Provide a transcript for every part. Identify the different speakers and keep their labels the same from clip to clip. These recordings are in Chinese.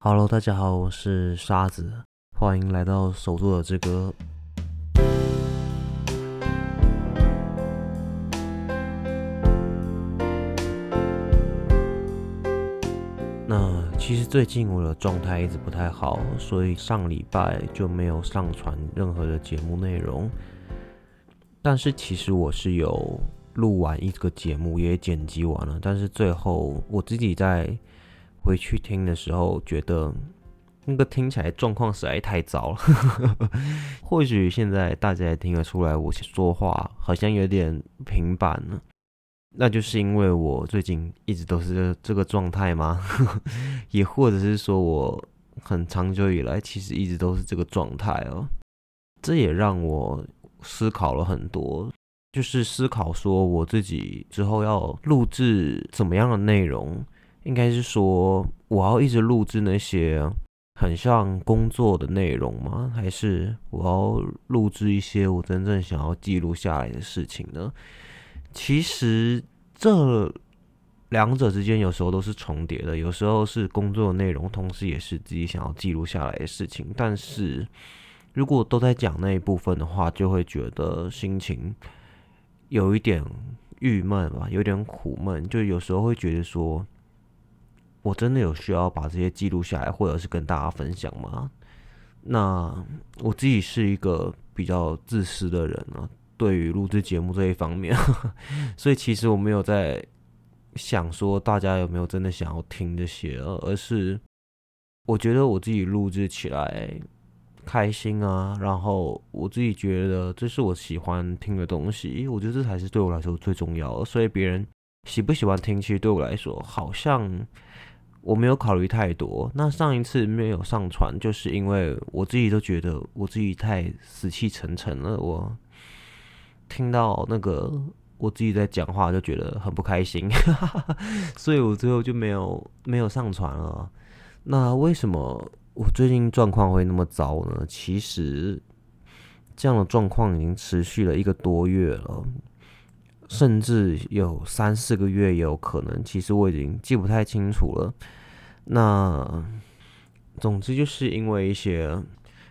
Speaker 1: Hello，大家好，我是沙子，欢迎来到手作的这个。那其实最近我的状态一直不太好，所以上礼拜就没有上传任何的节目内容。但是其实我是有录完一个节目，也剪辑完了，但是最后我自己在回去听的时候，觉得那个听起来状况实在太糟了。或许现在大家也听得出来，我说话好像有点平板了。那就是因为我最近一直都是这个状态吗？也或者是说我很长久以来其实一直都是这个状态哦。这也让我思考了很多，就是思考说我自己之后要录制怎么样的内容，应该是说我要一直录制那些很像工作的内容吗？还是我要录制一些我真正想要记录下来的事情呢？其实这两者之间有时候都是重叠的，有时候是工作内容，同时也是自己想要记录下来的事情。但是如果都在讲那一部分的话，就会觉得心情有一点郁闷吧，有点苦闷。就有时候会觉得说，我真的有需要把这些记录下来，或者是跟大家分享吗？那我自己是一个比较自私的人啊。对于录制节目这一方面，所以其实我没有在想说大家有没有真的想要听这些，而是我觉得我自己录制起来开心啊，然后我自己觉得这是我喜欢听的东西，我觉得这才是对我来说最重要。所以别人喜不喜欢听，其实对我来说好像我没有考虑太多。那上一次没有上传，就是因为我自己都觉得我自己太死气沉沉了，我。听到那个我自己在讲话就觉得很不开心，所以我最后就没有没有上传了。那为什么我最近状况会那么糟呢？其实这样的状况已经持续了一个多月了，甚至有三四个月也有可能。其实我已经记不太清楚了。那总之就是因为一些。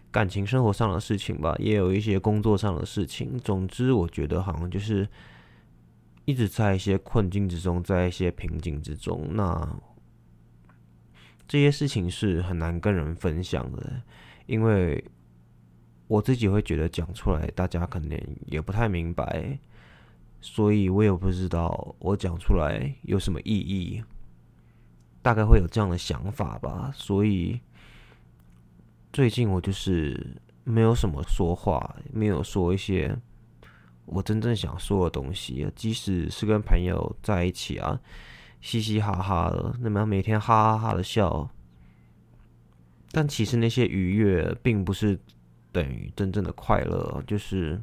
Speaker 1: 感情生活上的事情吧，也有一些工作上的事情。总之，我觉得好像就是一直在一些困境之中，在一些瓶颈之中。那这些事情是很难跟人分享的，因为我自己会觉得讲出来，大家可能也不太明白，所以我也不知道我讲出来有什么意义。大概会有这样的想法吧，所以。最近我就是没有什么说话，没有说一些我真正想说的东西。即使是跟朋友在一起啊，嘻嘻哈哈的，那么每天哈哈哈的笑，但其实那些愉悦并不是等于真正的快乐。就是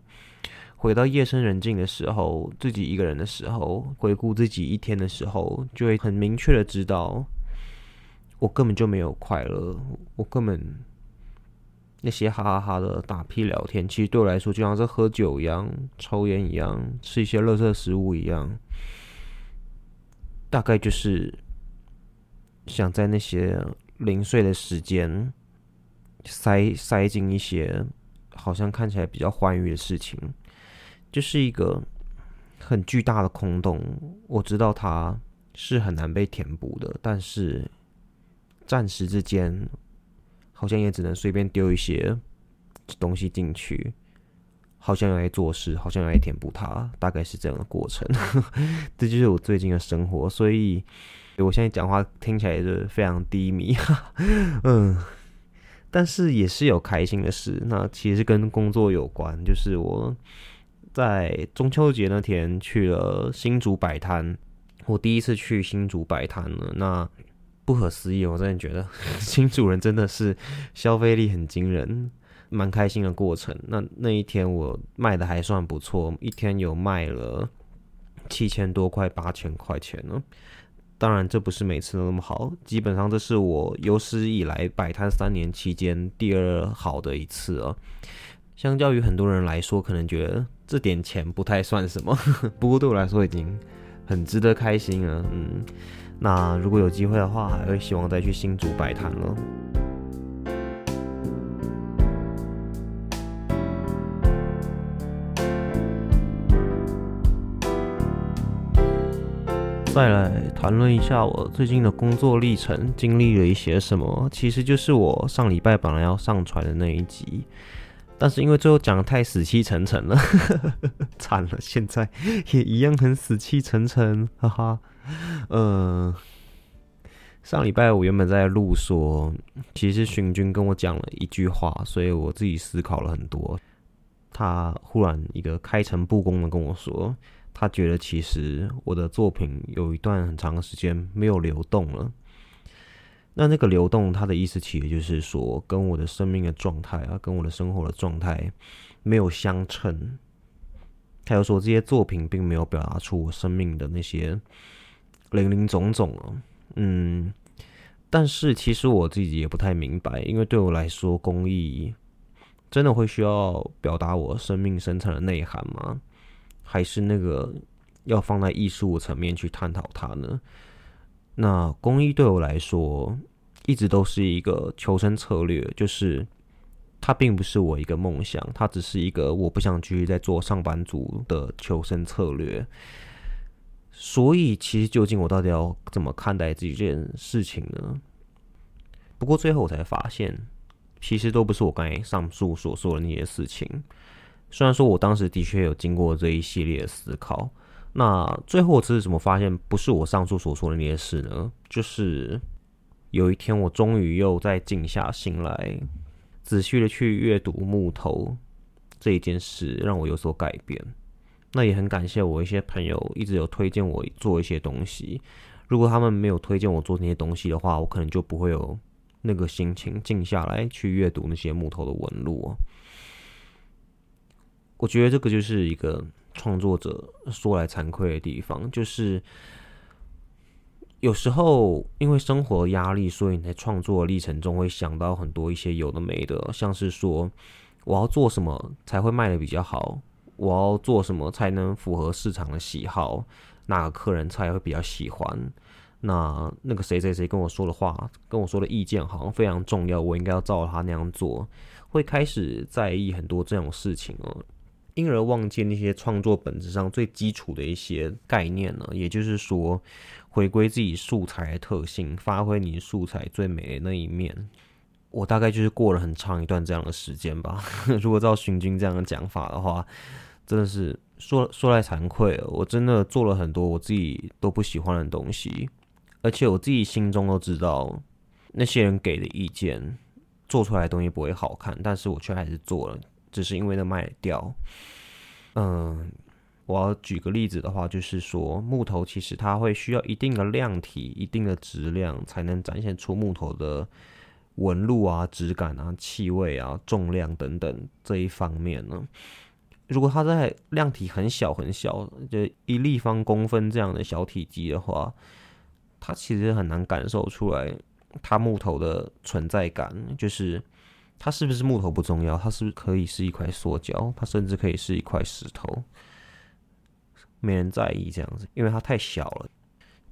Speaker 1: 回到夜深人静的时候，自己一个人的时候，回顾自己一天的时候，就会很明确的知道，我根本就没有快乐，我根本。那些哈哈哈的打屁聊天，其实对我来说就像是喝酒一样、抽烟一样、吃一些垃圾食物一样，大概就是想在那些零碎的时间塞塞进一些好像看起来比较欢愉的事情，就是一个很巨大的空洞。我知道它是很难被填补的，但是暂时之间。好像也只能随便丢一些东西进去，好像要来做事，好像要来填补它，大概是这样的过程。这就是我最近的生活，所以我现在讲话听起来是非常低迷。嗯，但是也是有开心的事。那其实跟工作有关，就是我在中秋节那天去了新竹摆摊，我第一次去新竹摆摊了。那不可思议，我真的觉得 新主人真的是消费力很惊人，蛮开心的过程。那那一天我卖的还算不错，一天有卖了七千多块、八千块钱呢。当然这不是每次都那么好，基本上这是我有史以来摆摊三年期间第二好的一次啊。相较于很多人来说，可能觉得这点钱不太算什么，不过对我来说已经很值得开心了。嗯。那如果有机会的话，还会希望再去新竹摆摊了。再来谈论一下我最近的工作历程，经历了一些什么。其实就是我上礼拜本来要上传的那一集，但是因为最后讲的太死气沉沉了，惨了，现在也一样很死气沉沉，哈哈。嗯，上礼拜我原本在录说，其实寻君跟我讲了一句话，所以我自己思考了很多。他忽然一个开诚布公的跟我说。他觉得其实我的作品有一段很长的时间没有流动了。那那个流动，它的意思其实就是说，跟我的生命的状态啊，跟我的生活的状态没有相称。他又说这些作品并没有表达出我生命的那些零零总总啊。嗯，但是其实我自己也不太明白，因为对我来说，工艺真的会需要表达我生命深层的内涵吗？还是那个要放在艺术层面去探讨它呢？那公益对我来说一直都是一个求生策略，就是它并不是我一个梦想，它只是一个我不想继续在做上班族的求生策略。所以，其实究竟我到底要怎么看待这件事情呢？不过最后我才发现，其实都不是我刚才上述所说的那些事情。虽然说我当时的确有经过这一系列的思考，那最后我是怎么发现不是我上述所说的那些事呢？就是有一天我终于又在静下心来，仔细的去阅读木头这一件事，让我有所改变。那也很感谢我一些朋友一直有推荐我做一些东西，如果他们没有推荐我做那些东西的话，我可能就不会有那个心情静下来去阅读那些木头的纹路。我觉得这个就是一个创作者说来惭愧的地方，就是有时候因为生活压力，所以你在创作历程中会想到很多一些有的没的，像是说我要做什么才会卖的比较好，我要做什么才能符合市场的喜好，哪个客人才会比较喜欢，那那个谁谁谁跟我说的话，跟我说的意见好像非常重要，我应该要照他那样做，会开始在意很多这种事情哦。因而忘记那些创作本质上最基础的一些概念呢？也就是说，回归自己素材的特性，发挥你素材最美的那一面。我大概就是过了很长一段这样的时间吧。如果照寻军这样的讲法的话，真的是说说来惭愧。我真的做了很多我自己都不喜欢的东西，而且我自己心中都知道，那些人给的意见做出来的东西不会好看，但是我却还是做了。只是因为那卖掉，嗯，我要举个例子的话，就是说木头其实它会需要一定的量体、一定的质量，才能展现出木头的纹路啊、质感啊、气味啊、重量等等这一方面呢。如果它在量体很小很小，就一立方公分这样的小体积的话，它其实很难感受出来它木头的存在感，就是。它是不是木头不重要，它是不是可以是一块塑胶，它甚至可以是一块石头，没人在意这样子，因为它太小了。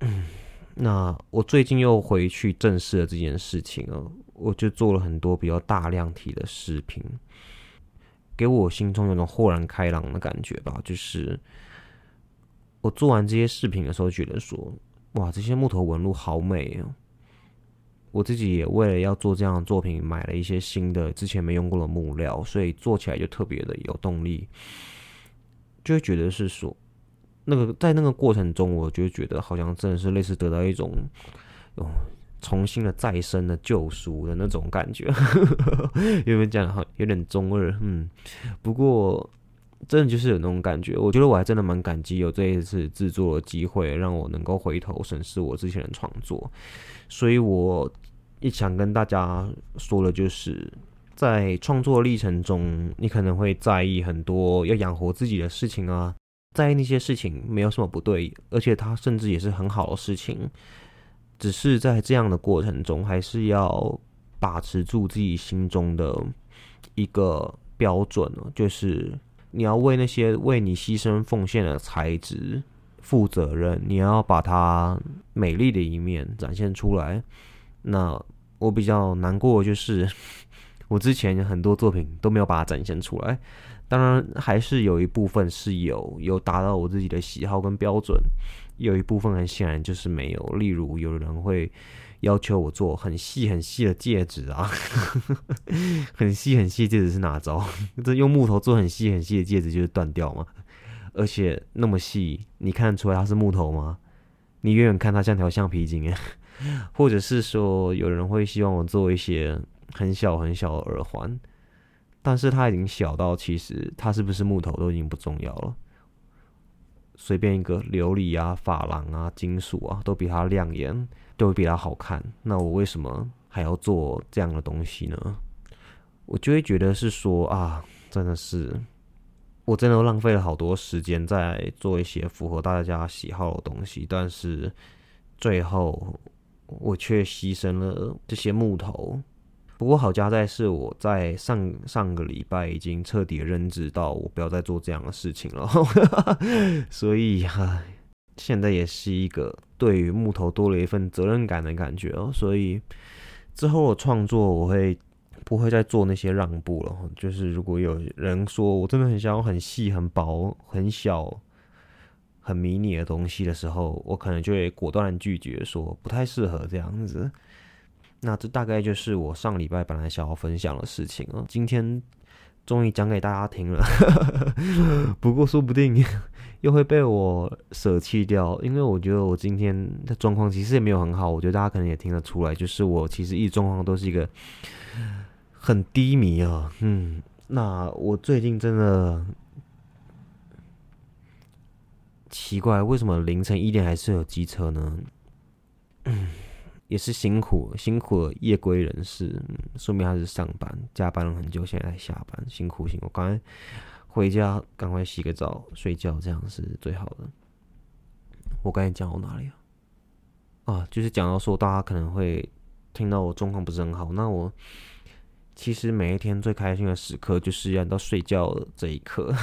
Speaker 1: 嗯 那我最近又回去正视了这件事情哦，我就做了很多比较大量体的视频，给我心中有种豁然开朗的感觉吧。就是我做完这些视频的时候，觉得说，哇，这些木头纹路好美哦。我自己也为了要做这样的作品，买了一些新的之前没用过的木料，所以做起来就特别的有动力，就会觉得是说，那个在那个过程中，我就觉得好像真的是类似得到一种哦重新的再生的救赎的那种感觉，有没有讲好有点中二？嗯，不过真的就是有那种感觉，我觉得我还真的蛮感激有这一次制作的机会，让我能够回头审视我之前的创作，所以我。一想跟大家说的，就是在创作历程中，你可能会在意很多要养活自己的事情啊，在意那些事情没有什么不对，而且它甚至也是很好的事情。只是在这样的过程中，还是要把持住自己心中的一个标准就是你要为那些为你牺牲奉献的材质负责任，你要把它美丽的一面展现出来。那我比较难过就是，我之前很多作品都没有把它展现出来。当然，还是有一部分是有有达到我自己的喜好跟标准，有一部分很显然就是没有。例如，有人会要求我做很细很细的戒指啊，很细很细戒指是哪招？这用木头做很细很细的戒指就是断掉吗？而且那么细，你看得出来它是木头吗？你远远看它像条橡皮筋诶。或者是说，有人会希望我做一些很小很小的耳环。但是它已经小到，其实它是不是木头都已经不重要了。随便一个琉璃啊、珐琅啊、金属啊，都比它亮眼，都比它好看。那我为什么还要做这样的东西呢？我就会觉得是说啊，真的是，我真的浪费了好多时间在做一些符合大家喜好的东西，但是最后我却牺牲了这些木头。不过好家在是我在上上个礼拜已经彻底认知到我不要再做这样的事情了，所以哈，现在也是一个对于木头多了一份责任感的感觉哦。所以之后的创作我会不会再做那些让步了？就是如果有人说我真的很想要很细、很薄、很小、很迷你的东西的时候，我可能就会果断拒绝，说不太适合这样子。那这大概就是我上礼拜本来想要分享的事情了，今天终于讲给大家听了。不过说不定又会被我舍弃掉，因为我觉得我今天的状况其实也没有很好。我觉得大家可能也听得出来，就是我其实一状况都是一个很低迷啊。嗯，那我最近真的奇怪，为什么凌晨一点还是有机车呢？也是辛苦辛苦的夜归人士，说明他是上班加班了很久，现在才下班，辛苦辛苦。刚才回家赶快洗个澡睡觉，这样是最好的。我刚才讲到哪里啊？啊，就是讲到说大家可能会听到我状况不是很好，那我其实每一天最开心的时刻就是要到睡觉这一刻。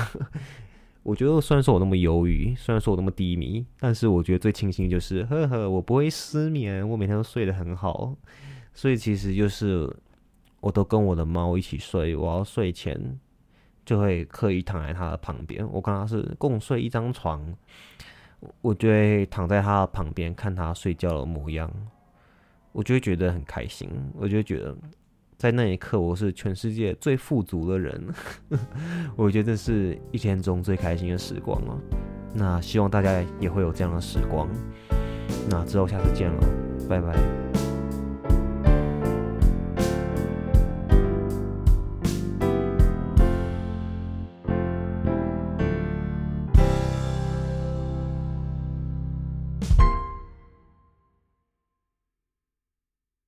Speaker 1: 我觉得虽然说我那么忧郁，虽然说我那么低迷，但是我觉得最庆幸就是，呵呵，我不会失眠，我每天都睡得很好。所以其实就是，我都跟我的猫一起睡，我要睡前就会刻意躺在它的旁边，我跟它是共睡一张床，我就会躺在它的旁边看它睡觉的模样，我就会觉得很开心，我就觉得。在那一刻，我是全世界最富足的人，我觉得是一天中最开心的时光了。那希望大家也会有这样的时光。那之后下次见了，拜拜。